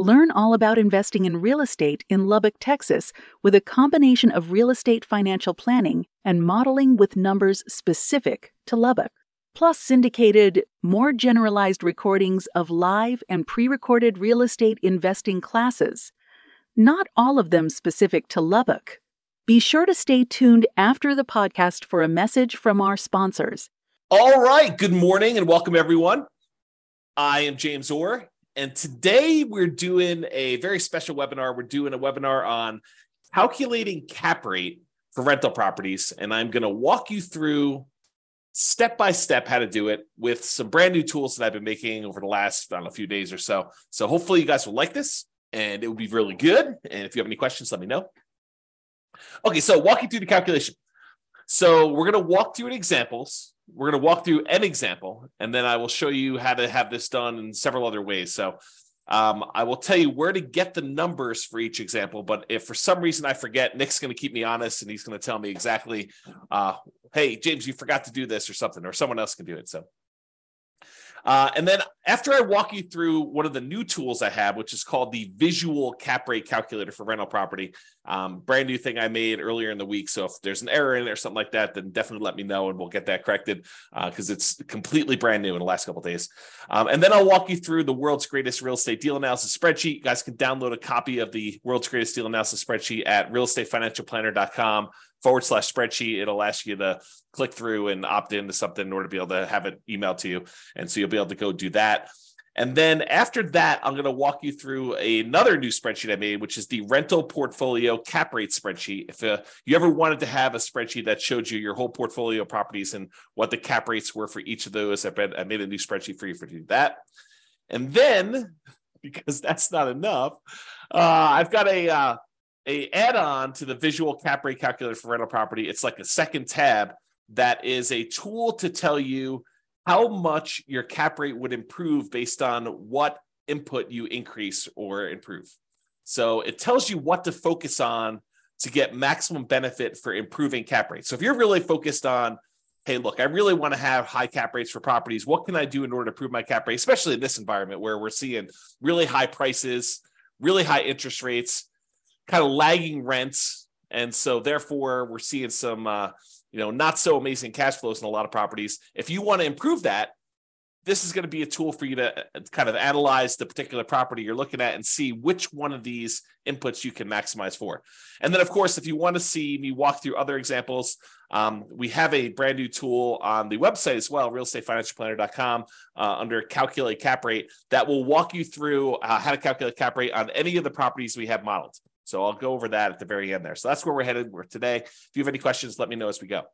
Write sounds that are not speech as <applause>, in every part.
Learn all about investing in real estate in Lubbock, Texas, with a combination of real estate financial planning and modeling with numbers specific to Lubbock, plus syndicated, more generalized recordings of live and pre recorded real estate investing classes. Not all of them specific to Lubbock. Be sure to stay tuned after the podcast for a message from our sponsors. All right. Good morning and welcome, everyone. I am James Orr, and today we're doing a very special webinar. We're doing a webinar on calculating cap rate for rental properties. And I'm going to walk you through step by step how to do it with some brand new tools that I've been making over the last, I don't know, few days or so. So hopefully you guys will like this and it will be really good. And if you have any questions, let me know. Okay, so walking through the calculation. So we're going to walk through examples we're going to walk through an example and then I will show you how to have this done in several other ways. So um, I will tell you where to get the numbers for each example. But if for some reason I forget, Nick's going to keep me honest and he's going to tell me exactly, uh, hey, James, you forgot to do this or something, or someone else can do it. So uh, and then after I walk you through one of the new tools I have, which is called the Visual Cap Rate Calculator for rental property, um, brand new thing I made earlier in the week. So if there's an error in there or something like that, then definitely let me know and we'll get that corrected because uh, it's completely brand new in the last couple days. Um, and then I'll walk you through the world's greatest real estate deal analysis spreadsheet. You guys can download a copy of the world's greatest deal analysis spreadsheet at realestatefinancialplanner.com forward slash spreadsheet. It'll ask you to click through and opt into something in order to be able to have it emailed to you. And so you'll be able to go do that. And then after that, I'm going to walk you through another new spreadsheet I made, which is the rental portfolio cap rate spreadsheet. If uh, you ever wanted to have a spreadsheet that showed you your whole portfolio properties and what the cap rates were for each of those, I made a new spreadsheet for you for do that. And then, <laughs> because that's not enough, uh, I've got a uh, a add-on to the visual cap rate calculator for rental property. It's like a second tab that is a tool to tell you how much your cap rate would improve based on what input you increase or improve. So it tells you what to focus on to get maximum benefit for improving cap rates. So if you're really focused on, hey, look, I really want to have high cap rates for properties. What can I do in order to improve my cap rate, especially in this environment where we're seeing really high prices, really high interest rates, kind of lagging rents, and so therefore we're seeing some uh, you know not so amazing cash flows in a lot of properties. If you want to improve that, this is going to be a tool for you to uh, kind of analyze the particular property you're looking at and see which one of these inputs you can maximize for. And then, of course, if you want to see me walk through other examples, um, we have a brand new tool on the website as well, realestatefinancialplanner.com, uh, under calculate cap rate that will walk you through uh, how to calculate cap rate on any of the properties we have modeled. So I'll go over that at the very end there. So that's where we're headed for today. If you have any questions, let me know as we go.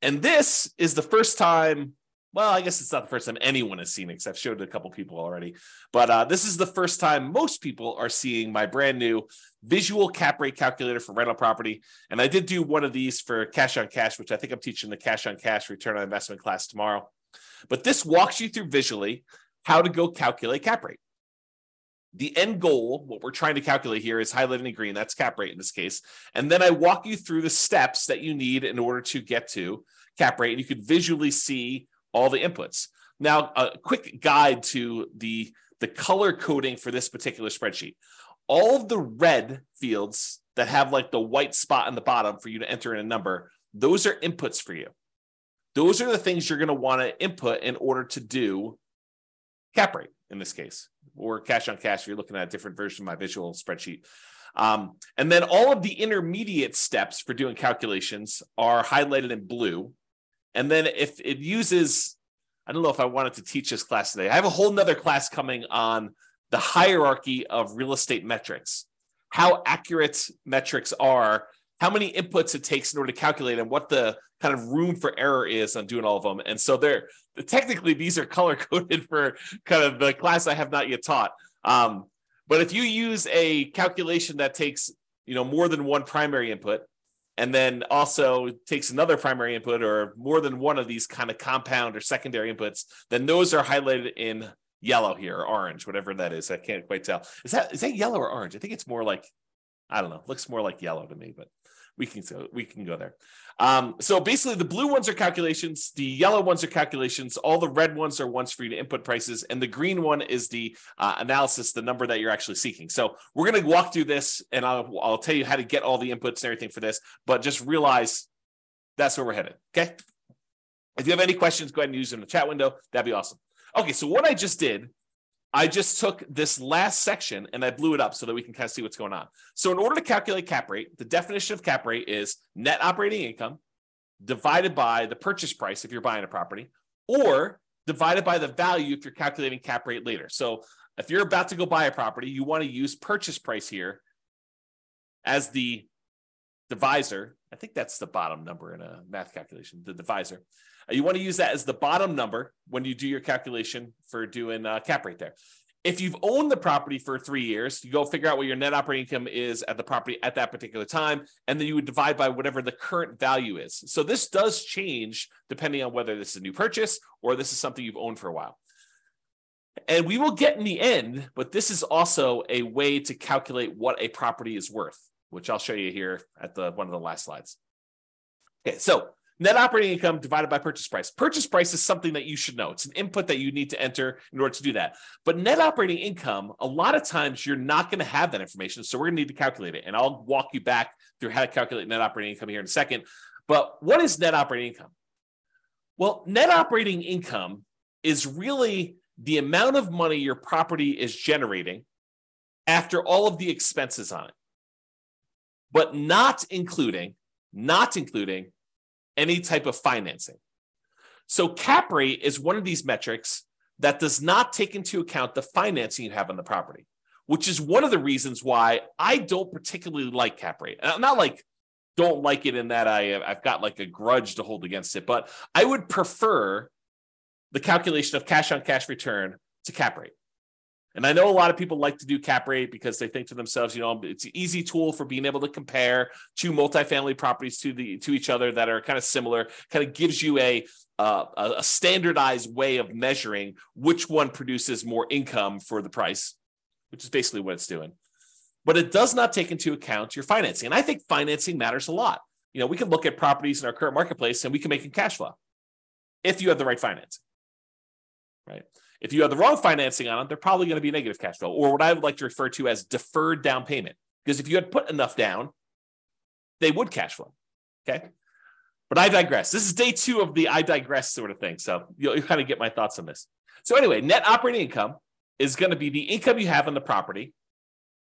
And this is the first time. Well, I guess it's not the first time anyone has seen it because I've showed it a couple people already. But uh, this is the first time most people are seeing my brand new visual cap rate calculator for rental property. And I did do one of these for cash on cash, which I think I'm teaching the cash on cash return on investment class tomorrow. But this walks you through visually how to go calculate cap rate the end goal, what we're trying to calculate here is highlighted in green. That's cap rate in this case. And then I walk you through the steps that you need in order to get to cap rate. And you can visually see all the inputs. Now, a quick guide to the, the color coding for this particular spreadsheet. All of the red fields that have like the white spot on the bottom for you to enter in a number, those are inputs for you. Those are the things you're going to want to input in order to do cap rate in this case, or cash on cash if you're looking at a different version of my visual spreadsheet. Um, and then all of the intermediate steps for doing calculations are highlighted in blue. And then if it uses, I don't know if I wanted to teach this class today. I have a whole nother class coming on the hierarchy of real estate metrics, how accurate metrics are how many inputs it takes in order to calculate and what the kind of room for error is on doing all of them. And so they're technically these are <laughs> color coded for kind of the class I have not yet taught. Um, But if you use a calculation that takes, you know, more than one primary input, and then also takes another primary input or more than one of these kind of compound or secondary inputs, then those are highlighted in yellow here, or orange, whatever that is. I can't quite tell. Is that is that yellow or orange? I think it's more like I don't know. Looks more like yellow to me, but we can go we can go there. Um, so basically, the blue ones are calculations, the yellow ones are calculations, all the red ones are ones for you to input prices, and the green one is the uh, analysis, the number that you're actually seeking. So we're going to walk through this, and I'll I'll tell you how to get all the inputs and everything for this, but just realize that's where we're headed. Okay. If you have any questions, go ahead and use them in the chat window. That'd be awesome. Okay, so what I just did I just took this last section and I blew it up so that we can kind of see what's going on. So, in order to calculate cap rate, the definition of cap rate is net operating income divided by the purchase price if you're buying a property, or divided by the value if you're calculating cap rate later. So, if you're about to go buy a property, you want to use purchase price here as the divisor. I think that's the bottom number in a math calculation, the divisor. Uh, you want to use that as the bottom number when you do your calculation for doing uh, cap rate there. If you've owned the property for three years, you go figure out what your net operating income is at the property at that particular time, and then you would divide by whatever the current value is. So this does change depending on whether this is a new purchase or this is something you've owned for a while. And we will get in the end, but this is also a way to calculate what a property is worth, which I'll show you here at the one of the last slides. Okay, so Net operating income divided by purchase price. Purchase price is something that you should know. It's an input that you need to enter in order to do that. But net operating income, a lot of times you're not going to have that information. So we're going to need to calculate it. And I'll walk you back through how to calculate net operating income here in a second. But what is net operating income? Well, net operating income is really the amount of money your property is generating after all of the expenses on it, but not including, not including any type of financing. So cap rate is one of these metrics that does not take into account the financing you have on the property, which is one of the reasons why I don't particularly like cap rate. I'm not like don't like it in that I I've got like a grudge to hold against it, but I would prefer the calculation of cash on cash return to cap rate. And I know a lot of people like to do cap rate because they think to themselves, you know, it's an easy tool for being able to compare two multifamily properties to the to each other that are kind of similar. Kind of gives you a uh, a standardized way of measuring which one produces more income for the price, which is basically what it's doing. But it does not take into account your financing, and I think financing matters a lot. You know, we can look at properties in our current marketplace and we can make them cash flow if you have the right financing, right? If you have the wrong financing on it, they're probably going to be negative cash flow, or what I would like to refer to as deferred down payment. Because if you had put enough down, they would cash flow. Okay. But I digress. This is day two of the I digress sort of thing. So you'll, you'll kind of get my thoughts on this. So, anyway, net operating income is going to be the income you have on the property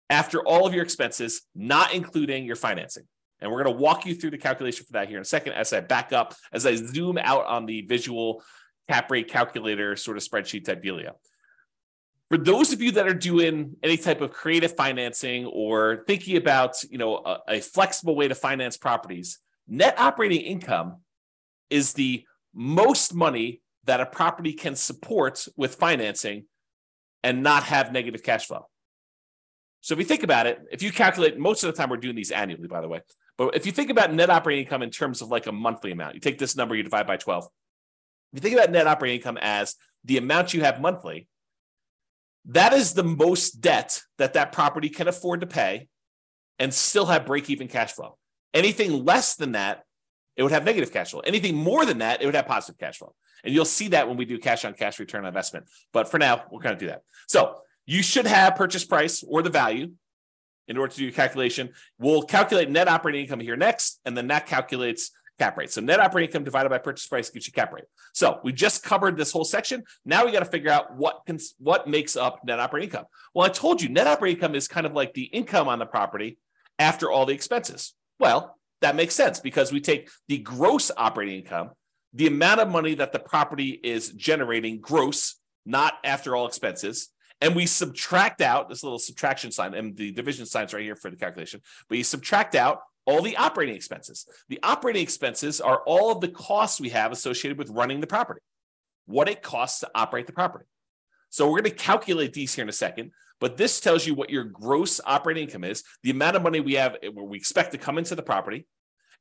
after all of your expenses, not including your financing. And we're going to walk you through the calculation for that here in a second as I back up, as I zoom out on the visual cap rate calculator sort of spreadsheet type dealio. For those of you that are doing any type of creative financing or thinking about, you know, a, a flexible way to finance properties, net operating income is the most money that a property can support with financing and not have negative cash flow. So if you think about it, if you calculate most of the time we're doing these annually, by the way, but if you think about net operating income in terms of like a monthly amount, you take this number, you divide by 12. You think about net operating income as the amount you have monthly, that is the most debt that that property can afford to pay and still have break even cash flow. Anything less than that, it would have negative cash flow. Anything more than that, it would have positive cash flow. And you'll see that when we do cash on cash return on investment. But for now, we're going to do that. So you should have purchase price or the value in order to do your calculation. We'll calculate net operating income here next, and then that calculates cap rate. So net operating income divided by purchase price gives you cap rate. So we just covered this whole section. Now we got to figure out what can, what makes up net operating income. Well, I told you net operating income is kind of like the income on the property after all the expenses. Well, that makes sense because we take the gross operating income, the amount of money that the property is generating gross, not after all expenses, and we subtract out this little subtraction sign and the division signs right here for the calculation. But you subtract out all the operating expenses. The operating expenses are all of the costs we have associated with running the property, what it costs to operate the property. So we're going to calculate these here in a second. But this tells you what your gross operating income is, the amount of money we have, where we expect to come into the property.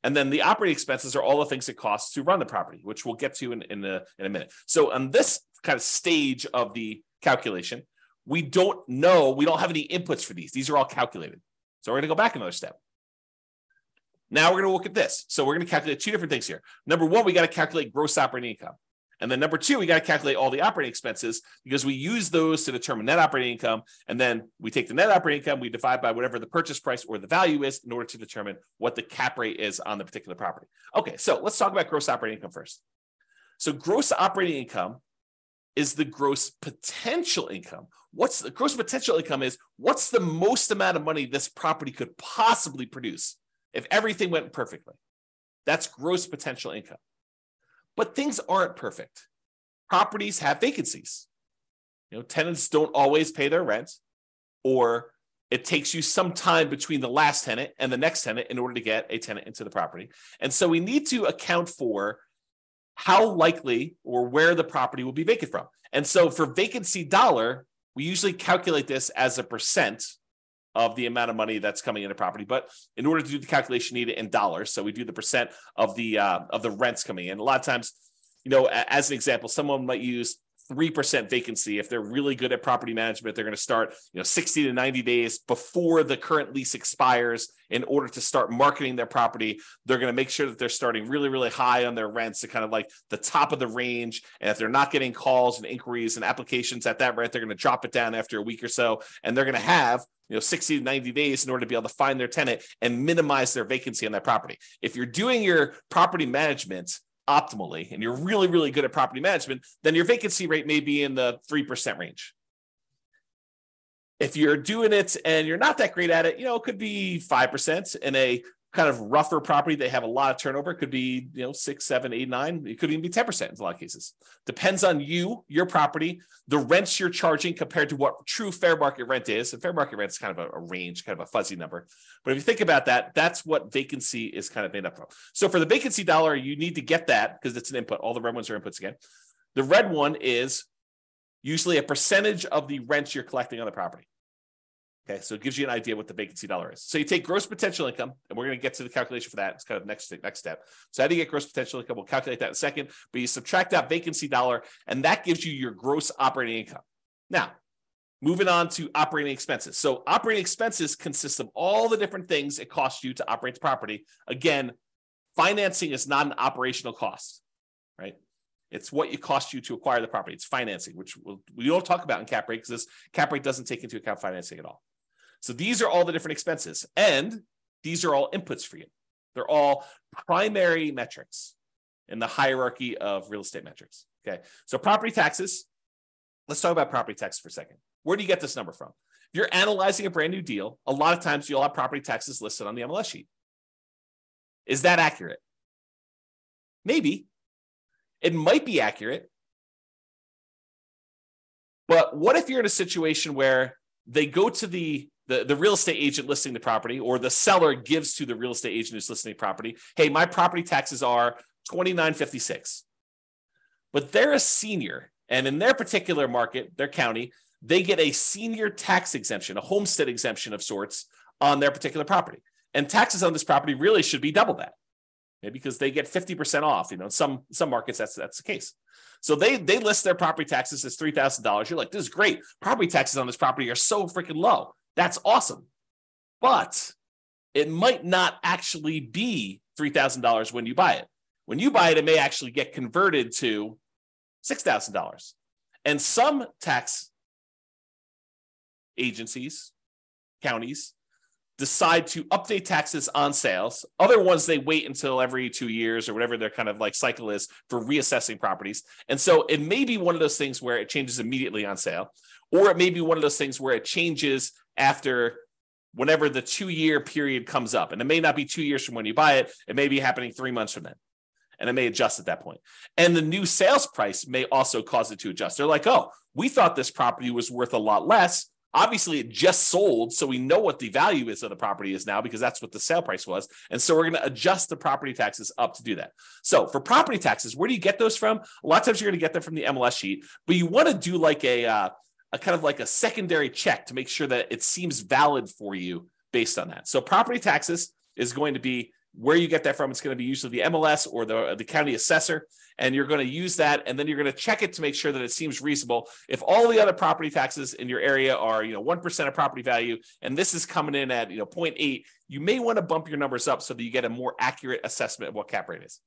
And then the operating expenses are all the things it costs to run the property, which we'll get to in, in, a, in a minute. So on this kind of stage of the calculation, we don't know, we don't have any inputs for these. These are all calculated. So we're going to go back another step. Now we're going to look at this. So we're going to calculate two different things here. Number one, we got to calculate gross operating income. And then number two, we got to calculate all the operating expenses because we use those to determine net operating income. And then we take the net operating income, we divide by whatever the purchase price or the value is in order to determine what the cap rate is on the particular property. Okay, so let's talk about gross operating income first. So gross operating income is the gross potential income. What's the gross potential income is what's the most amount of money this property could possibly produce if everything went perfectly. That's gross potential income. But things aren't perfect. Properties have vacancies. You know, tenants don't always pay their rent, or it takes you some time between the last tenant and the next tenant in order to get a tenant into the property. And so we need to account for how likely or where the property will be vacant from. And so for vacancy dollar, we usually calculate this as a percent of the amount of money that's coming into property. But in order to do the calculation, you need it in dollars. So we do the percent of the uh, of the rents coming in. A lot of times, you know, as an example, someone might use 3% vacancy. If they're really good at property management they're going to start you know 60 to 90 days before the current lease expires in order to start marketing their property. They're going to make sure that they're starting really really high on their rents to kind of like the top of the range. And if they're not getting calls and inquiries and applications at that rent they're going to drop it down after a week or so. And they're going to have you know 60 to 90 days in order to be able to find their tenant and minimize their vacancy on that property. If you're doing your property management optimally and you're really really good at property management then your vacancy rate may be in the 3% range. If you're doing it and you're not that great at it you know it could be 5% in a kind of rougher property, they have a lot of turnover. It could be, you know, six, seven, eight, nine. It could even be 10% in a lot of cases. Depends on you, your property, the rents you're charging compared to what true fair market rent is. And fair market rent is kind of a, a range, kind of a fuzzy number. But if you think about that, that's what vacancy is kind of made up of. So for the vacancy dollar, you need to get that because it's an input. All the red ones are inputs again. The red one is usually a percentage of the rents you're collecting on the property. Okay, so it gives you an idea what the vacancy dollar is. So you take gross potential income, and we're going to get to the calculation for that. It's kind of next next step. So how do you get gross potential income? We'll calculate that in a second. But you subtract that vacancy dollar, and that gives you your gross operating income. Now, moving on to operating expenses. So operating expenses consist of all the different things it costs you to operate the property. Again, financing is not an operational cost, right? It's what it costs you to acquire the property. It's financing, which we'll, we don't talk about in cap rate because this cap rate doesn't take into account financing at all. So these are all the different expenses, and these are all inputs for you. They're all primary metrics in the hierarchy of real estate metrics. Okay. So property taxes. Let's talk about property taxes for a second. Where do you get this number from? If you're analyzing a brand new deal, a lot of times you'll have property taxes listed on the MLS sheet. Is that accurate? Maybe. It might be accurate. But what if you're in a situation where they go to the the, the real estate agent listing the property or the seller gives to the real estate agent who's listing the property, hey, my property taxes are 2956. But they're a senior, and in their particular market, their county, they get a senior tax exemption, a homestead exemption of sorts on their particular property. And taxes on this property really should be double that. Because they get 50% off. You know, some some markets that's that's the case. So they they list their property taxes as three thousand dollars. You're like, this is great. Property taxes on this property are so freaking low. That's awesome. But it might not actually be $3,000 when you buy it. When you buy it, it may actually get converted to $6,000. And some tax agencies, counties, decide to update taxes on sales. Other ones they wait until every two years or whatever their kind of like cycle is for reassessing properties. And so it may be one of those things where it changes immediately on sale, or it may be one of those things where it changes after whenever the two year period comes up. And it may not be two years from when you buy it, it may be happening three months from then. And it may adjust at that point. And the new sales price may also cause it to adjust. They're like, oh, we thought this property was worth a lot less. Obviously, it just sold. So we know what the value is of the property is now because that's what the sale price was. And so we're going to adjust the property taxes up to do that. So for property taxes, where do you get those from? A lot of times you're going to get them from the MLS sheet, but you want to do like a, uh, a kind of like a secondary check to make sure that it seems valid for you based on that. So property taxes is going to be where you get that from. It's going to be usually the MLS or the, the county assessor, and you're going to use that, and then you're going to check it to make sure that it seems reasonable. If all the other property taxes in your area are, you know, one percent of property value, and this is coming in at, you know, 0.8, you may want to bump your numbers up so that you get a more accurate assessment of what cap rate is.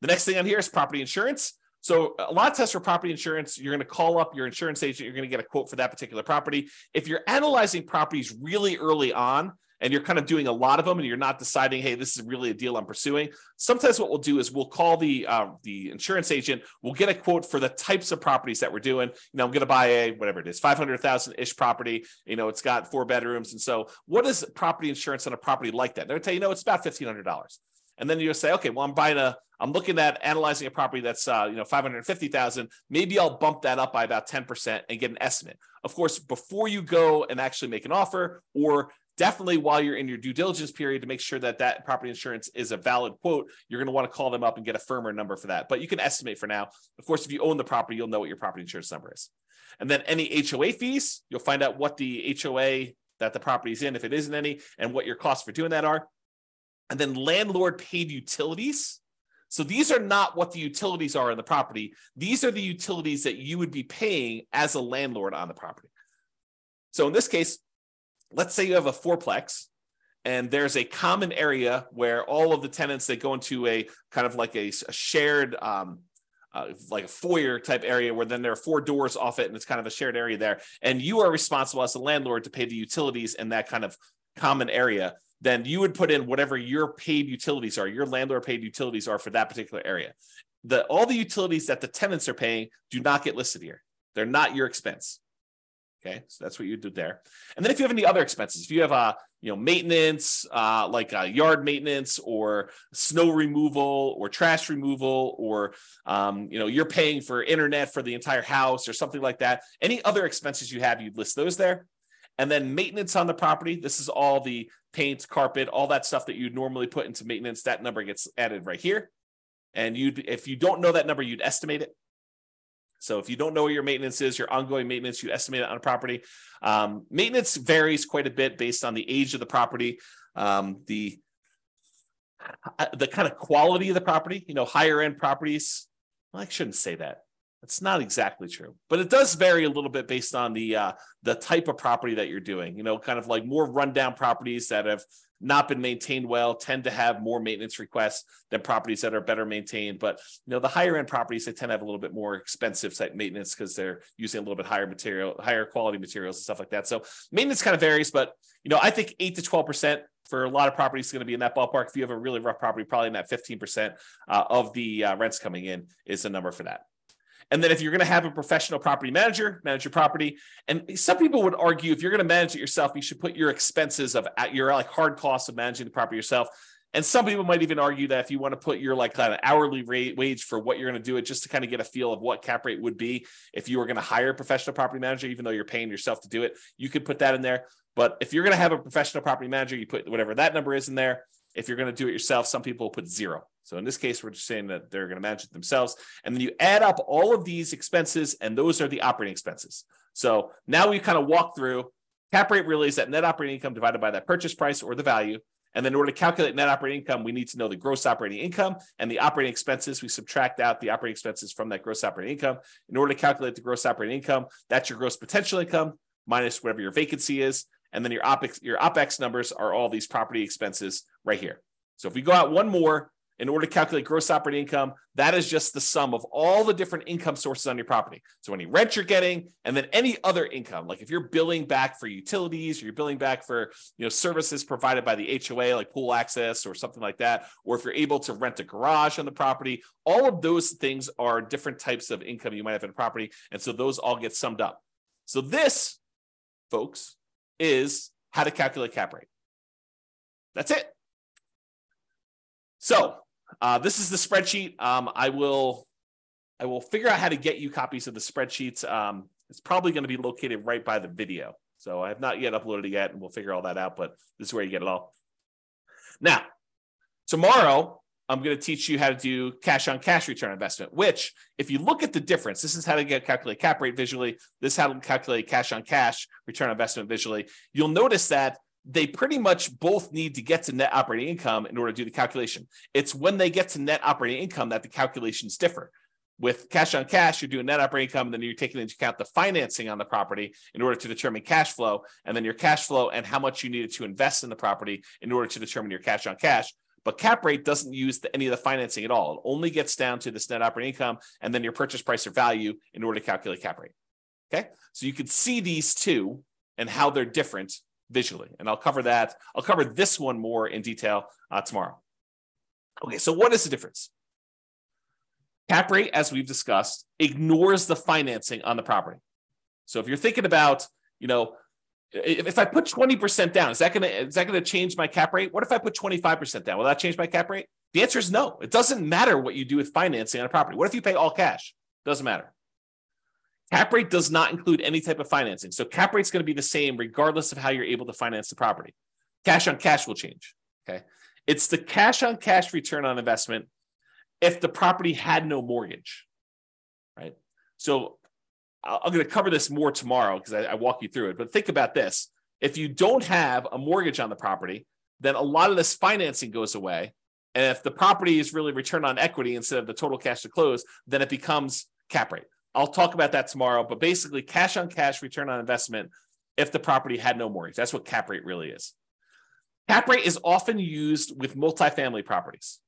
The next thing on here is property insurance. So a lot of tests for property insurance, you're going to call up your insurance agent. You're going to get a quote for that particular property. If you're analyzing properties really early on, and you're kind of doing a lot of them and you're not deciding hey this is really a deal i'm pursuing sometimes what we'll do is we'll call the uh, the insurance agent we'll get a quote for the types of properties that we're doing you know i'm going to buy a whatever it is 500000 ish property you know it's got four bedrooms and so what is property insurance on a property like that they're going to tell you no it's about $1500 and then you say okay well i'm buying a i'm looking at analyzing a property that's uh, you know 550000 maybe i'll bump that up by about 10% and get an estimate. Of course before you go and actually make an offer or definitely while you're in your due diligence period to make sure that that property insurance is a valid quote you're going to want to call them up and get a firmer number for that. But you can estimate for now. Of course if you own the property you'll know what your property insurance number is. And then any hoa fees you'll find out what the hoa that the property is in if it isn't any and what your costs for doing that are and then landlord paid utilities. So these are not what the utilities are in the property. These are the utilities that you would be paying as a landlord on the property. So in this case let's say you have a fourplex and there's a common area where all of the tenants they go into a kind of like a, a shared um, uh, like a foyer type area where then there are four doors off it and it's kind of a shared area there. And you are responsible as a landlord to pay the utilities in that kind of common area then you would put in whatever your paid utilities are your landlord paid utilities are for that particular area the all the utilities that the tenants are paying do not get listed here they're not your expense Okay, so that's what you do there. And then if you have any other expenses, if you have a uh, you know maintenance, uh, like a yard maintenance or snow removal or trash removal, or um, you know you're paying for internet for the entire house or something like that. Any other expenses you have, you'd list those there. And then maintenance on the property. This is all the paint, carpet, all that stuff that you'd normally put into maintenance. That number gets added right here. And you'd, if you don't know that number, you'd estimate it. So if you don't know what your maintenance is, your ongoing maintenance, you estimate it on a property. Um, maintenance varies quite a bit based on the age of the property, um, the uh, the kind of quality of the property. You know, higher end properties. Well, I shouldn't say that. That's not exactly true, but it does vary a little bit based on the uh, the type of property that you're doing. You know, kind of like more rundown properties that have not been maintained well tend to have more maintenance requests than properties that are better maintained. But you know, the higher end properties they tend to have a little bit more expensive site maintenance because they're using a little bit higher material, higher quality materials and stuff like that. So maintenance kind of varies, but you know, I think eight to twelve percent for a lot of properties is going to be in that ballpark. If you have a really rough property, probably in that fifteen percent uh, of the uh, rents coming in is the number for that. And then if you're going to have a professional property manager manage your property, and some people would argue if you're going to manage it yourself, you should put your expenses of your like hard costs of managing the property yourself. And some people might even argue that if you want to put your like kind of hourly rate wage for what you're going to do it, just to kind of get a feel of what cap rate would be if you were going to hire a professional property manager, even though you're paying yourself to do it, you could put that in there. But if you're going to have a professional property manager, you put whatever that number is in there. If you're going to do it yourself, some people put zero. So in this case, we're just saying that they're going to manage it themselves. And then you add up all of these expenses, and those are the operating expenses. So now we kind of walk through cap rate really is that net operating income divided by that purchase price or the value. And then in order to calculate net operating income, we need to know the gross operating income and the operating expenses. We subtract out the operating expenses from that gross operating income. In order to calculate the gross operating income, that's your gross potential income minus whatever your vacancy is. And then your OPEX, your OPEX numbers are all these property expenses right here. So if we go out one more, in order to calculate gross operating income, that is just the sum of all the different income sources on your property. So any rent you're getting, and then any other income, like if you're billing back for utilities, or you're billing back for you know services provided by the HOA, like pool access or something like that, or if you're able to rent a garage on the property, all of those things are different types of income you might have in a property, and so those all get summed up. So this, folks, is how to calculate cap rate. That's it. So uh, this is the spreadsheet. Um, I will I will figure out how to get you copies of the spreadsheets. Um, it's probably going to be located right by the video. So I have not yet uploaded it yet, and we'll figure all that out. But this is where you get it all. Now, tomorrow I'm going to teach you how to do cash on cash return investment, which, if you look at the difference, this is how to get calculate cap rate visually. This is how to calculate cash on cash return investment visually. You'll notice that they pretty much both need to get to net operating income in order to do the calculation. It's when they get to net operating income that the calculations differ. With cash on cash, you're doing net operating income, and then you're taking into account the financing on the property in order to determine cash flow, and then your cash flow and how much you needed to invest in the property in order to determine your cash on cash. But cap rate doesn't use the, any of the financing at all. It only gets down to this net operating income and then your purchase price or value in order to calculate cap rate. Okay. So you could see these two and how they're different visually. And I'll cover that. I'll cover this one more in detail uh, tomorrow. Okay. So what is the difference? Cap rate, as we've discussed, ignores the financing on the property. So if you're thinking about, you know, if I put 20% down, is that gonna is that gonna change my cap rate? What if I put 25% down? Will that change my cap rate? The answer is no. It doesn't matter what you do with financing on a property. What if you pay all cash? Doesn't matter. Cap rate does not include any type of financing. So cap rate's going to be the same regardless of how you're able to finance the property. Cash on cash will change. Okay. It's the cash on cash return on investment if the property had no mortgage. Right. So I'm going to cover this more tomorrow because I, I walk you through it. But think about this: if you don't have a mortgage on the property, then a lot of this financing goes away. And if the property is really return on equity instead of the total cash to close, then it becomes cap rate. I'll talk about that tomorrow. But basically, cash on cash return on investment if the property had no mortgage. That's what cap rate really is. Cap rate is often used with multifamily properties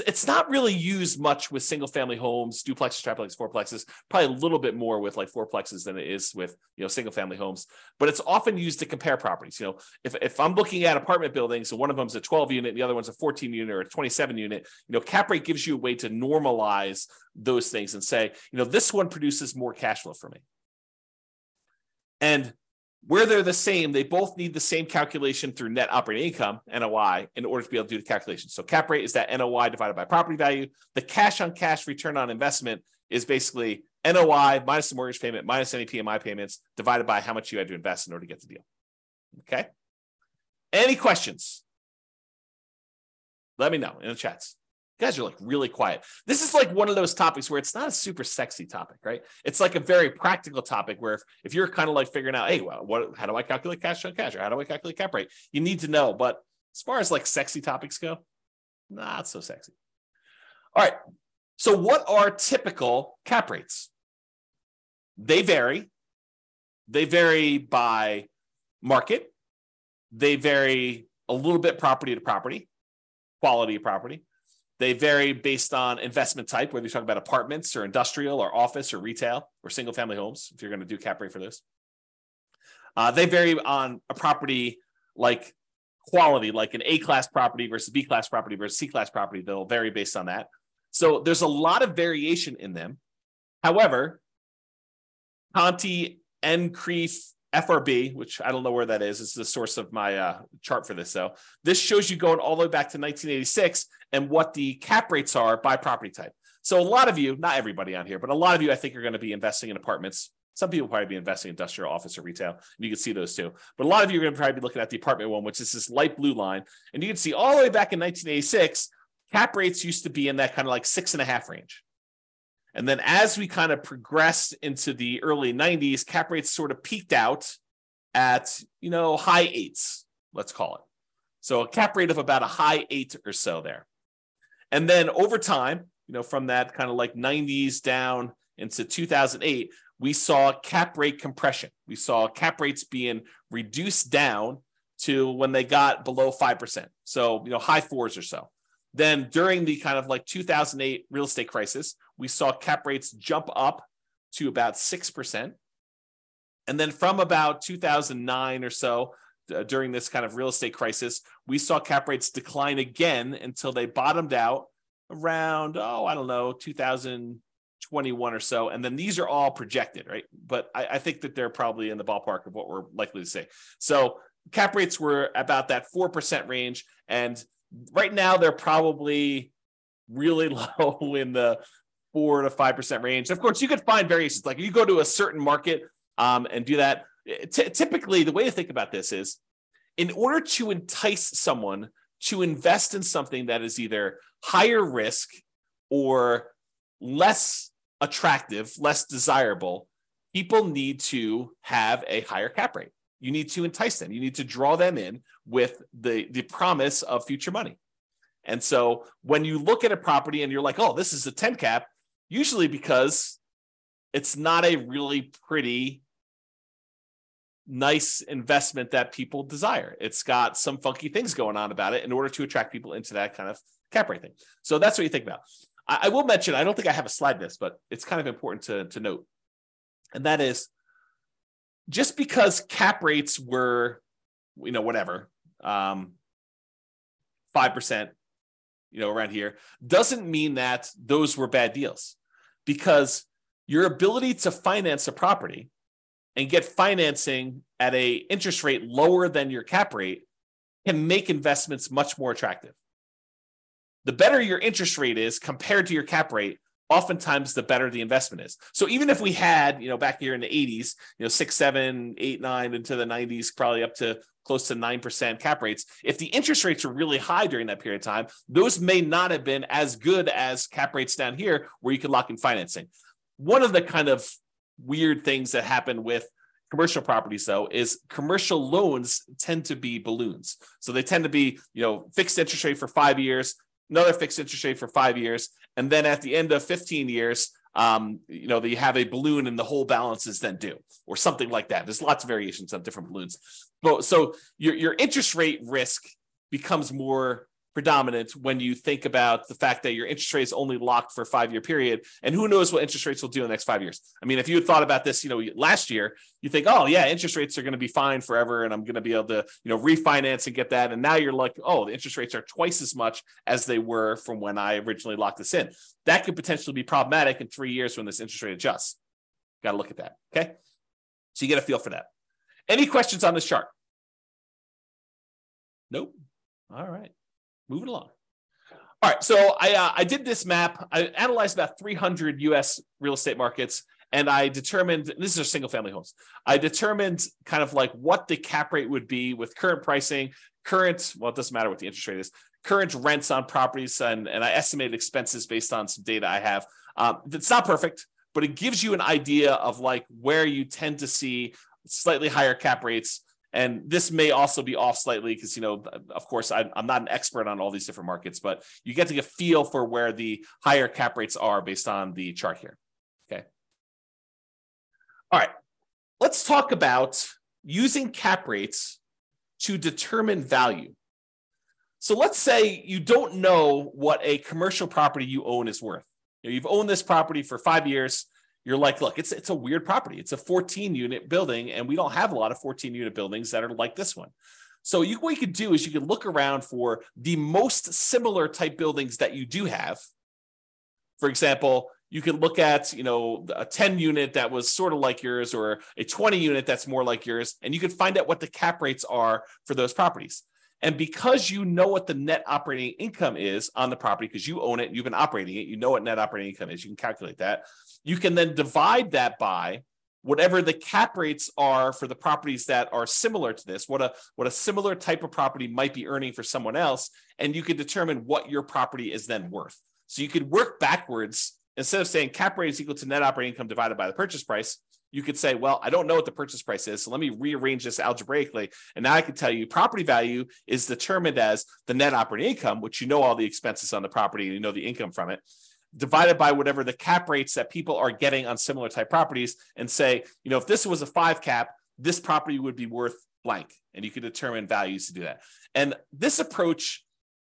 it's not really used much with single family homes, duplexes, triplexes, fourplexes, probably a little bit more with like fourplexes than it is with, you know, single family homes, but it's often used to compare properties. You know, if, if I'm looking at apartment buildings and one of them's a 12 unit and the other one's a 14 unit or a 27 unit, you know, cap rate gives you a way to normalize those things and say, you know, this one produces more cash flow for me. And where they're the same, they both need the same calculation through net operating income, NOI, in order to be able to do the calculation. So cap rate is that NOI divided by property value. The cash on cash return on investment is basically NOI minus the mortgage payment minus any PMI payments divided by how much you had to invest in order to get the deal. Okay. Any questions? Let me know in the chats. You guys are like really quiet. This is like one of those topics where it's not a super sexy topic, right? It's like a very practical topic where if, if you're kind of like figuring out, hey, well, what how do I calculate cash on cash or how do I calculate cap rate? You need to know. But as far as like sexy topics go, not so sexy. All right. So what are typical cap rates? They vary. They vary by market. They vary a little bit property to property, quality of property. They vary based on investment type, whether you're talking about apartments or industrial or office or retail or single family homes, if you're going to do cap rate for this. Uh, they vary on a property like quality, like an A class property versus B class property versus C class property. They'll vary based on that. So there's a lot of variation in them. However, Conti, NCREIF, FRB, which I don't know where that is, is the source of my uh, chart for this. So this shows you going all the way back to 1986 and what the cap rates are by property type. So a lot of you, not everybody on here, but a lot of you, I think, are going to be investing in apartments. Some people probably be investing in industrial, office, or retail. And you can see those too. But a lot of you are going to probably be looking at the apartment one, which is this light blue line. And you can see all the way back in 1986, cap rates used to be in that kind of like six and a half range. And then as we kind of progressed into the early 90s, cap rates sort of peaked out at, you know, high eights, let's call it. So a cap rate of about a high eight or so there. And then over time, you know, from that kind of like 90s down into 2008, we saw cap rate compression. We saw cap rates being reduced down to when they got below 5%. So, you know, high fours or so. Then during the kind of like 2008 real estate crisis, we saw cap rates jump up to about 6%. And then from about 2009 or so, uh, during this kind of real estate crisis, we saw cap rates decline again until they bottomed out around, oh, I don't know, 2021 or so. And then these are all projected, right? But I, I think that they're probably in the ballpark of what we're likely to see. So cap rates were about that 4% range. And right now they're probably really <laughs> low in the four to five percent range. Of course, you could find variations. Like you go to a certain market um, and do that. T- typically, the way to think about this is, in order to entice someone to invest in something that is either higher risk or less attractive, less desirable, people need to have a higher cap rate. You need to entice them. You need to draw them in with the, the promise of future money. And so when you look at a property and you're like, oh, this is a 10 cap, usually because it's not a really pretty nice investment that people desire. It's got some funky things going on about it in order to attract people into that kind of cap rate thing. So that's what you think about. I, I will mention, I don't think I have a slide this, but it's kind of important to, to note. And that is just because cap rates were, you know, whatever, um, 5%, you know, around here, doesn't mean that those were bad deals because your ability to finance a property and get financing at a interest rate lower than your cap rate can make investments much more attractive. The better your interest rate is compared to your cap rate, oftentimes the better the investment is. So even if we had, you know, back here in the 80s, you know, six, seven, eight, nine into the 90s, probably up to close to 9% cap rates, if the interest rates are really high during that period of time, those may not have been as good as cap rates down here where you can lock in financing. One of the kind of weird things that happen with commercial properties though is commercial loans tend to be balloons so they tend to be you know fixed interest rate for five years another fixed interest rate for five years and then at the end of 15 years um, you know they have a balloon and the whole balance is then due or something like that. There's lots of variations on different balloons. But so your, your interest rate risk becomes more predominant when you think about the fact that your interest rate is only locked for a five year period and who knows what interest rates will do in the next five years. I mean if you had thought about this you know last year you think oh yeah interest rates are going to be fine forever and i'm going to be able to you know refinance and get that and now you're like oh the interest rates are twice as much as they were from when i originally locked this in. That could potentially be problematic in three years when this interest rate adjusts. Got to look at that okay? So you get a feel for that. Any questions on this chart? Nope. All right moving along. All right, so I uh, I did this map. I analyzed about 300 U.S. real estate markets, and I determined this is single family homes. I determined kind of like what the cap rate would be with current pricing, current well, it doesn't matter what the interest rate is, current rents on properties, and and I estimated expenses based on some data I have. Um, it's not perfect, but it gives you an idea of like where you tend to see slightly higher cap rates and this may also be off slightly because, you know, of course, I, am not an expert on all these different markets, but you get to get a feel for where the higher cap rates are based on the chart here. Okay. All right. Let's talk about using cap rates to determine value. So let's say you don't know what a commercial property you own is worth. You know, you've owned this property for five years you're like, look, it's it's a weird property. It's a 14 unit building, and we don't have a lot of 14 unit buildings that are like this one. So you, what you could do is you could look around for the most similar type buildings that you do have. For example, you could look at you know a 10 unit that was sort of like yours or a 20 unit that's more like yours and you could find out what the cap rates are for those properties and because you know what the net operating income is on the property because you own it you've been operating it you know what net operating income is you can calculate that you can then divide that by whatever the cap rates are for the properties that are similar to this, what a what a similar type of property might be earning for someone else, and you can determine what your property is then worth. So you could work backwards instead of saying cap rate is equal to net operating income divided by the purchase price. You could say, well, I don't know what the purchase price is, so let me rearrange this algebraically, and now I can tell you property value is determined as the net operating income, which you know all the expenses on the property and you know the income from it divided by whatever the cap rates that people are getting on similar type properties and say, you know, if this was a five cap, this property would be worth blank. And you could determine values to do that. And this approach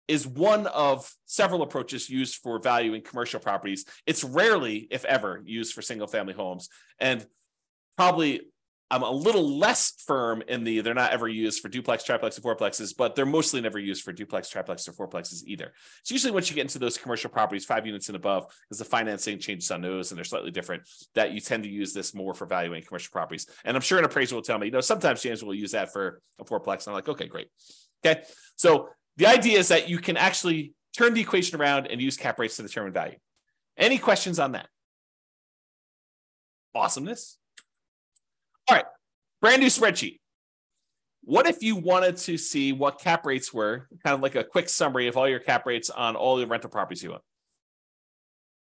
is one of several approaches used for valuing commercial properties. It's rarely, if ever, used for single family homes. And probably I'm a little less firm in the they're not ever used for duplex, triplex, and fourplexes, but they're mostly never used for duplex, triplex, or fourplexes either. It's usually once you get into those commercial properties, five units and above, because the financing changes on those and they're slightly different, that you tend to use this more for valuing commercial properties. And I'm sure an appraiser will tell me, you know, sometimes James will use that for a fourplex. And I'm like, okay, great. Okay. So the idea is that you can actually turn the equation around and use cap rates to determine value. Any questions on that? Awesomeness. All right, brand new spreadsheet. What if you wanted to see what cap rates were, kind of like a quick summary of all your cap rates on all the rental properties you own?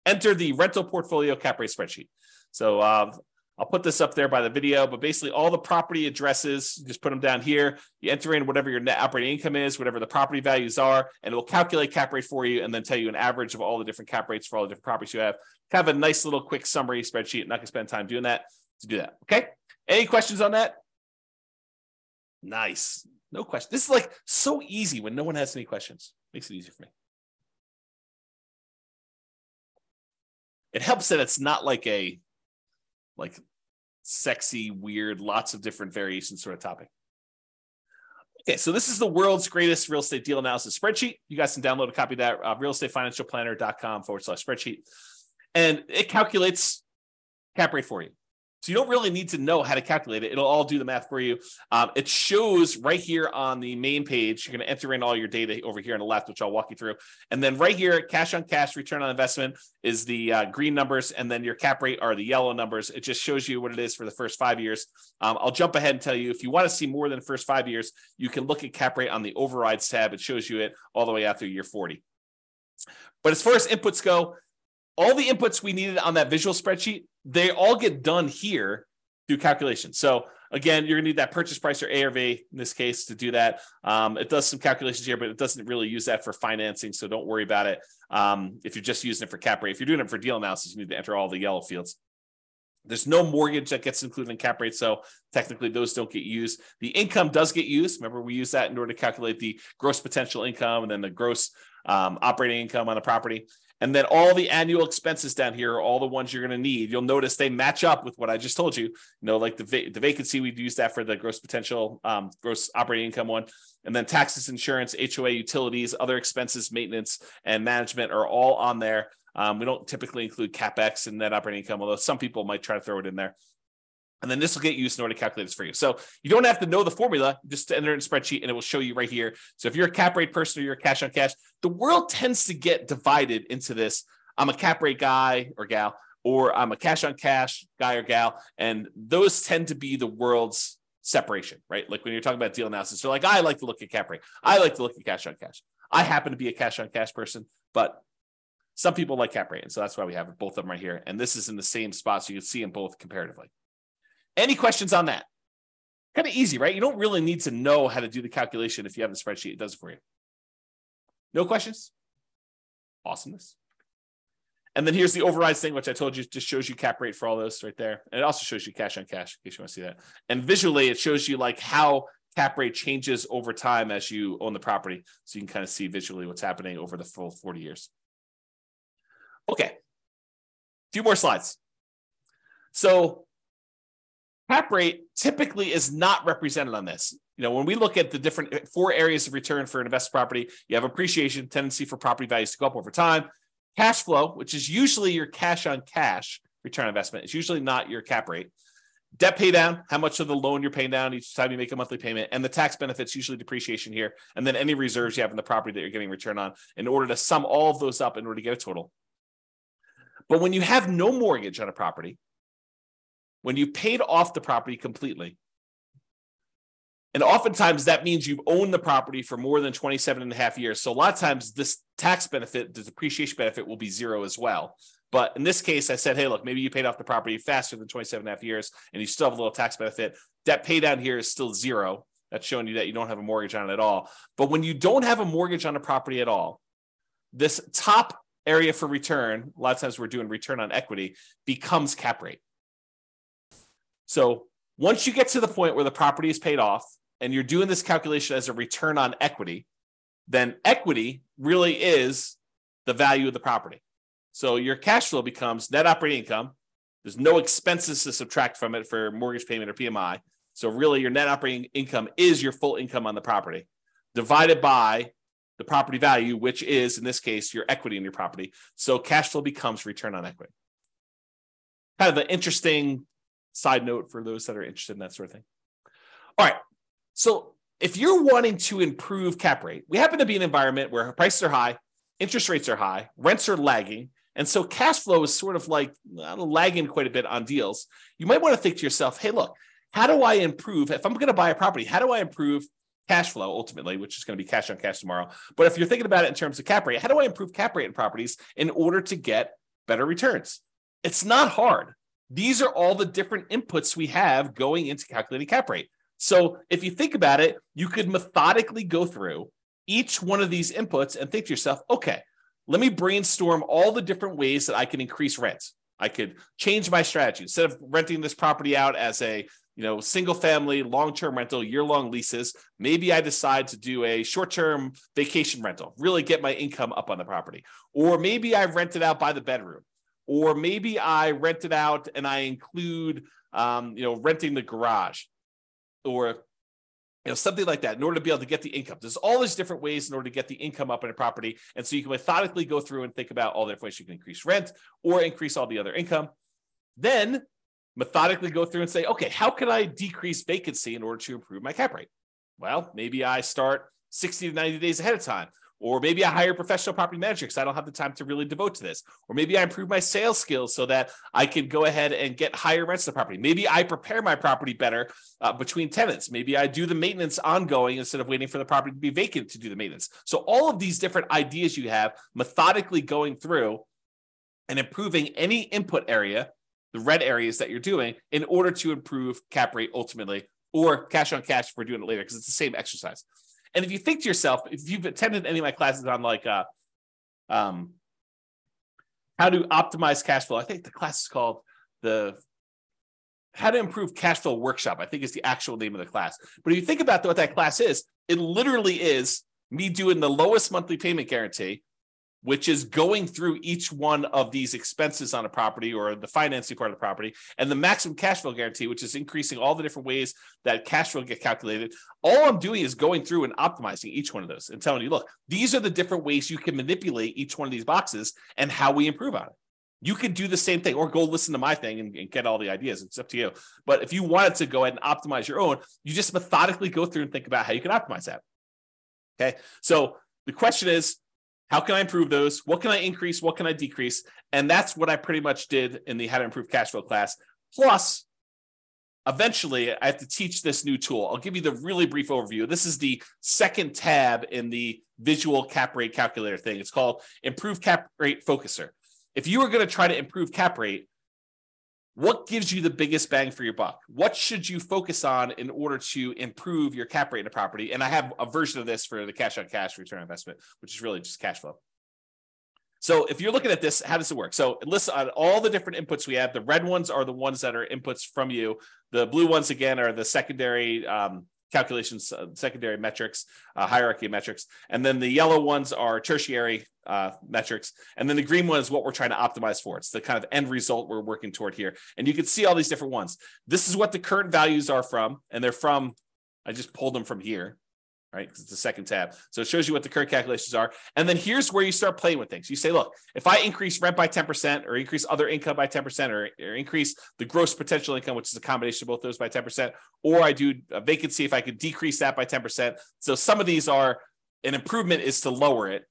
Enter the rental portfolio cap rate spreadsheet. So uh, I'll put this up there by the video, but basically all the property addresses, just put them down here. You enter in whatever your net operating income is, whatever the property values are, and it will calculate cap rate for you and then tell you an average of all the different cap rates for all the different properties you have. Kind of a nice little quick summary spreadsheet. I'm not gonna spend time doing that to do that. Okay. Any questions on that? Nice. No question. This is like so easy when no one has any questions. Makes it easier for me. It helps that it's not like a like sexy, weird, lots of different variations sort of topic. Okay, so this is the world's greatest real estate deal analysis spreadsheet. You guys can download a copy of that, uh, realestatefinancialplanner.com forward slash spreadsheet. And it calculates cap rate for you. So you don't really need to know how to calculate it. It'll all do the math for you. Um, it shows right here on the main page. You're going to enter in all your data over here on the left, which I'll walk you through. And then right here, cash on cash return on investment is the uh, green numbers, and then your cap rate are the yellow numbers. It just shows you what it is for the first five years. Um, I'll jump ahead and tell you if you want to see more than the first five years, you can look at cap rate on the overrides tab. It shows you it all the way out through year 40. But as far as inputs go, all the inputs we needed on that visual spreadsheet, they all get done here through calculation. So again, you're gonna need that purchase price or ARV in this case to do that. Um, it does some calculations here, but it doesn't really use that for financing. So don't worry about it. Um, if you're just using it for cap rate, if you're doing it for deal analysis, you need to enter all the yellow fields. There's no mortgage that gets included in cap rate, so technically those don't get used. The income does get used. Remember, we use that in order to calculate the gross potential income and then the gross um, operating income on the property. And then all the annual expenses down here are all the ones you're going to need. You'll notice they match up with what I just told you. You know, like the va- the vacancy, we'd use that for the gross potential, um, gross operating income one. And then taxes, insurance, HOA, utilities, other expenses, maintenance, and management are all on there. Um, we don't typically include capex and net operating income, although some people might try to throw it in there. And then this will get used in order to calculate this for you. So you don't have to know the formula, just enter in a spreadsheet and it will show you right here. So if you're a cap rate person or you're a cash on cash, the world tends to get divided into this. I'm a cap rate guy or gal, or I'm a cash on cash guy or gal. And those tend to be the world's separation, right? Like when you're talking about deal analysis, they're like, I like to look at cap rate. I like to look at cash on cash. I happen to be a cash on cash person, but some people like cap rate. And so that's why we have both of them right here. And this is in the same spot. So you can see them both comparatively. Any questions on that? Kind of easy, right? You don't really need to know how to do the calculation if you have the spreadsheet, it does it for you. No questions? Awesomeness. And then here's the overrides thing, which I told you just shows you cap rate for all those right there. And it also shows you cash on cash in case you want to see that. And visually, it shows you like how cap rate changes over time as you own the property. So you can kind of see visually what's happening over the full 40 years. Okay. A few more slides. So cap rate typically is not represented on this. You know, when we look at the different eh, four areas of return for an investment property, you have appreciation, tendency for property values to go up over time, cash flow, which is usually your cash on cash return investment. It's usually not your cap rate. Debt pay down, how much of the loan you're paying down each time you make a monthly payment, and the tax benefits, usually depreciation here, and then any reserves you have in the property that you're getting return on in order to sum all of those up in order to get a total. But when you have no mortgage on a property, when you paid off the property completely, and oftentimes that means you've owned the property for more than 27 and a half years. So a lot of times this tax benefit, the depreciation benefit will be zero as well. But in this case, I said, hey, look, maybe you paid off the property faster than 27 and a half years and you still have a little tax benefit. Debt pay down here is still zero. That's showing you that you don't have a mortgage on it at all. But when you don't have a mortgage on a property at all, this top area for return, a lot of times we're doing return on equity, becomes cap rate. So once you get to the point where the property is paid off and you're doing this calculation as a return on equity, then equity really is the value of the property. So your cash flow becomes net operating income. There's no expenses to subtract from it for mortgage payment or PMI. So really your net operating income is your full income on the property divided by the property value, which is in this case your equity in your property. So cash flow becomes return on equity. Kind of an interesting side note for those that are interested in that sort of thing. All right. So if you're wanting to improve cap rate, we happen to be in an environment where prices are high, interest rates are high, rents are lagging. And so cash flow is sort of like uh, lagging quite a bit on deals. You might want to think to yourself, hey, look, how do I improve? If I'm going to buy a property, how do I improve cash flow ultimately, which is going to be cash on cash tomorrow? But if you're thinking about it in terms of cap rate, how do I improve cap rate in properties in order to get better returns? It's not hard. These are all the different inputs we have going into calculating cap rate. So if you think about it, you could methodically go through each one of these inputs and think to yourself, okay, let me brainstorm all the different ways that I can increase rents. I could change my strategy instead of renting this property out as a you know single family long-term rental year-long leases maybe i decide to do a short-term vacation rental really get my income up on the property or maybe i rent it out by the bedroom or maybe i rent it out and i include um, you know renting the garage or you know, something like that in order to be able to get the income. There's all these different ways in order to get the income up in a property. And so you can methodically go through and think about all the different ways you can increase rent or increase all the other income. Then methodically go through and say, okay, how can I decrease vacancy in order to improve my cap rate? Well, maybe I start 60 to 90 days ahead of time. Or maybe I hire a professional property manager because I don't have the time to really devote to this. Or maybe I improve my sales skills so that I can go ahead and get higher rents to the property. Maybe I prepare my property better uh, between tenants. Maybe I do the maintenance ongoing instead of waiting for the property to be vacant to do the maintenance. So all of these different ideas you have methodically going through and improving any input area, the red areas that you're doing, in order to improve cap rate ultimately, or cash on cash if we're doing it later, because it's the same exercise. And if you think to yourself, if you've attended any of my classes on like uh, um, how to optimize cash flow, I think the class is called the how to improve cash flow workshop. I think is the actual name of the class. But if you think about what that class is, it literally is me doing the lowest monthly payment guarantee which is going through each one of these expenses on a property or the financing part of the property, and the maximum cash flow guarantee, which is increasing all the different ways that cash flow get calculated. All I'm doing is going through and optimizing each one of those and telling you, look, these are the different ways you can manipulate each one of these boxes and how we improve on it. You could do the same thing or go listen to my thing and, and, get all the ideas. It's up to you. But if you wanted to go ahead and optimize your own, you just methodically go through and think about how you can optimize that. Okay. So the question is, how can I improve those? What can I increase? What can I decrease? And that's what I pretty much did in the how to improve cash flow class. Plus, eventually, I have to teach this new tool. I'll give you the really brief overview. This is the second tab in the visual cap rate calculator thing. It's called Improve Cap Rate Focuser. If you are going to try to improve cap rate, what gives you the biggest bang for your buck? What should you focus on in order to improve your cap rate in a property? And I have a version of this for the cash on cash return investment, which is really just cash flow. So if you're looking at this, how does it work? So lists on all the different inputs we have. The red ones are the ones that are inputs from you. The blue ones again are the secondary um, calculations, uh, secondary metrics, uh, hierarchy metrics. And then the yellow ones are tertiary uh, metrics. And then the green one is what we're trying to optimize for. It's the kind of end result we're working toward here. And you can see all these different ones. This is what the current values are from. And they're from, I just pulled them from here right? Because it's the second tab. So it shows you what the current calculations are. And then here's where you start playing with things. You say, look, if I increase rent by 10% or increase other income by 10% or, or increase the gross potential income, which is a combination of both those by 10%, or I do a vacancy if I could decrease that by 10%. So some of these are an improvement is to lower it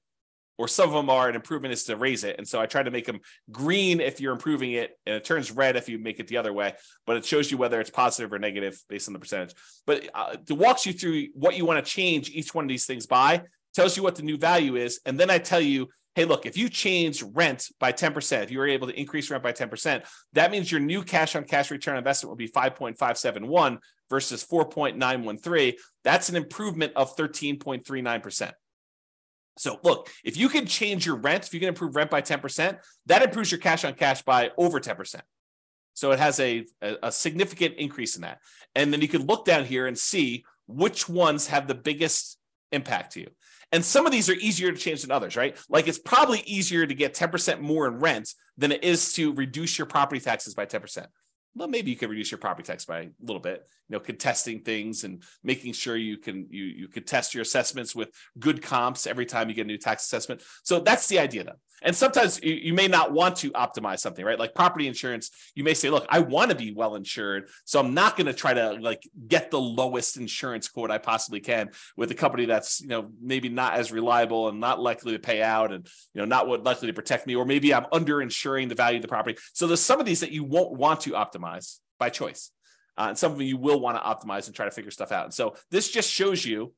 or some of them are an improvement is to raise it. And so I try to make them green if you're improving it, and it turns red if you make it the other way. But it shows you whether it's positive or negative based on the percentage. But uh, it walks you through what you want to change each one of these things by, tells you what the new value is, and then I tell you, hey, look, if you change rent by 10%, if you were able to increase rent by 10%, that means your new cash on cash return investment will be 5.571 versus 4.913. That's an improvement of 13.39%. So look, if you can change your rent, if you can improve rent by 10%, that improves your cash on cash by over 10%. So it has a, a, significant increase in that. And then you can look down here and see which ones have the biggest impact to you. And some of these are easier to change than others, right? Like it's probably easier to get 10% more in rent than it is to reduce your property taxes by 10% well, maybe you could reduce your property tax by a little bit, you know, contesting things and making sure you can you you contest your assessments with good comps every time you get a new tax assessment. So that's the idea though. And sometimes you, you may not want to optimize something, right? Like property insurance, you may say, look, I want to be well insured. So I'm not going to try to like get the lowest insurance quote I possibly can with a company that's, you know, maybe not as reliable and not likely to pay out and, you know, not what likely to protect me. Or maybe I'm under insuring the value of the property. So there's some of these that you won't want to optimize by choice. Uh, and some of you will want to optimize and try to figure stuff out. And so this just shows you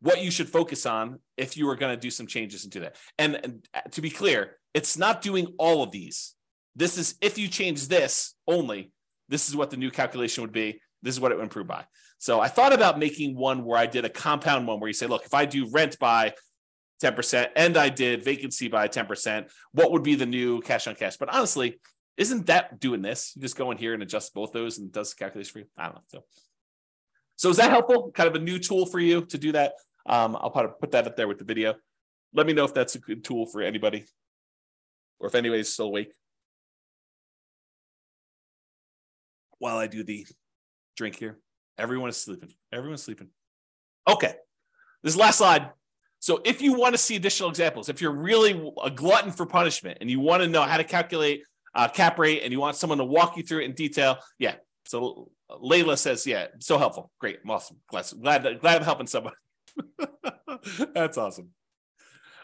what you should focus on if you are going to do some changes into that. And, and uh, to be clear, it's not doing all of these. This is if you change this only, this is what the new calculation would be. This is what it would improve by. So I thought about making one where I did a compound one where you say, look, if I do rent by 10% and I did vacancy by 10%, what would be the new cash on cash? But honestly, isn't that doing this? You just go in here and adjust both those and does the calculation for you. I don't know. So, so is that helpful? Kind of a new tool for you to do that. Um, I'll put, put that up there with the video. Let me know if that's a good tool for anybody or if anybody's still awake while I do the drink here. Everyone is sleeping. Everyone's sleeping. Okay. This last slide. So if you want to see additional examples, if you're really a glutton for punishment and you want to know how to calculate uh, cap rate and you want someone to walk you through it in detail, yeah. So Layla says, yeah, so helpful. Great. Awesome. Glad, glad, glad I'm helping someone. <laughs> That's awesome.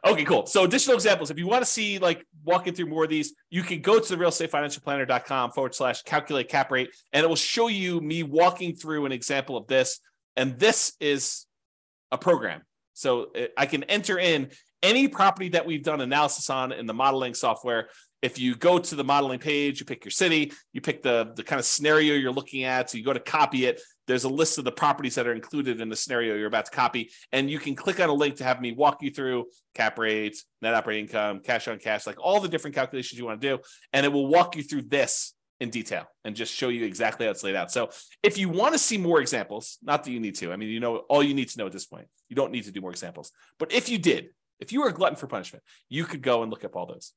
Okay, cool. So additional examples. If you want to see like walking through more of these, you can go to the realestatefinancialplanner.com forward slash calculate cap rate, and it will show you me walking through an example of this. And this is a program. So I can enter in any property that we've done analysis on in the modeling software if you go to the modeling page, you pick your city, you pick the, the kind of scenario you're looking at. So you go to copy it. There's a list of the properties that are included in the scenario you're about to copy. And you can click on a link to have me walk you through cap rates, net operating income, cash on cash, like all the different calculations you want to do. And it will walk you through this in detail and just show you exactly how it's laid out. So if you want to see more examples, not that you need to, I mean, you know, all you need to know at this point, you don't need to do more examples. But if you did, if you were a glutton for punishment, you could go and look up all those.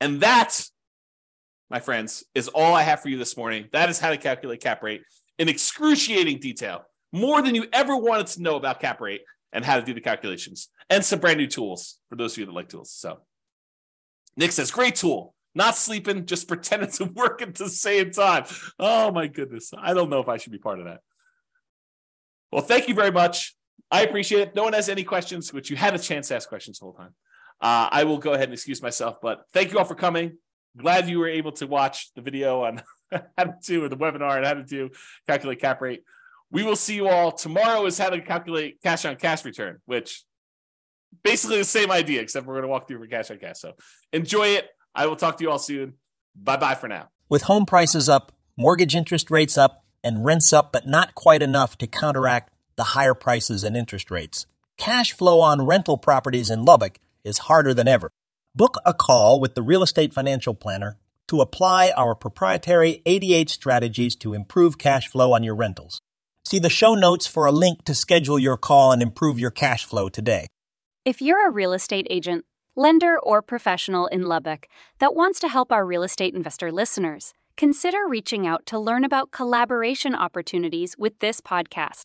And that, my friends, is all I have for you this morning. That is how to calculate cap rate in excruciating detail, more than you ever wanted to know about cap rate and how to do the calculations, and some brand new tools for those of you that like tools. So, Nick says, great tool. Not sleeping, just pretending to work at the same time. Oh my goodness. I don't know if I should be part of that. Well, thank you very much. I appreciate it. No one has any questions, which you had a chance to ask questions the whole time. Uh, I will go ahead and excuse myself, but thank you all for coming. Glad you were able to watch the video on <laughs> how to do or the webinar and how to do calculate cap rate. We will see you all tomorrow. Is how to calculate cash on cash return, which basically the same idea, except we're going to walk through for cash on cash. So enjoy it. I will talk to you all soon. Bye bye for now. With home prices up, mortgage interest rates up, and rents up, but not quite enough to counteract the higher prices and interest rates. Cash flow on rental properties in Lubbock is harder than ever. Book a call with the Real Estate Financial Planner to apply our proprietary 88 strategies to improve cash flow on your rentals. See the show notes for a link to schedule your call and improve your cash flow today. If you're a real estate agent, lender, or professional in Lubbock that wants to help our real estate investor listeners, consider reaching out to learn about collaboration opportunities with this podcast.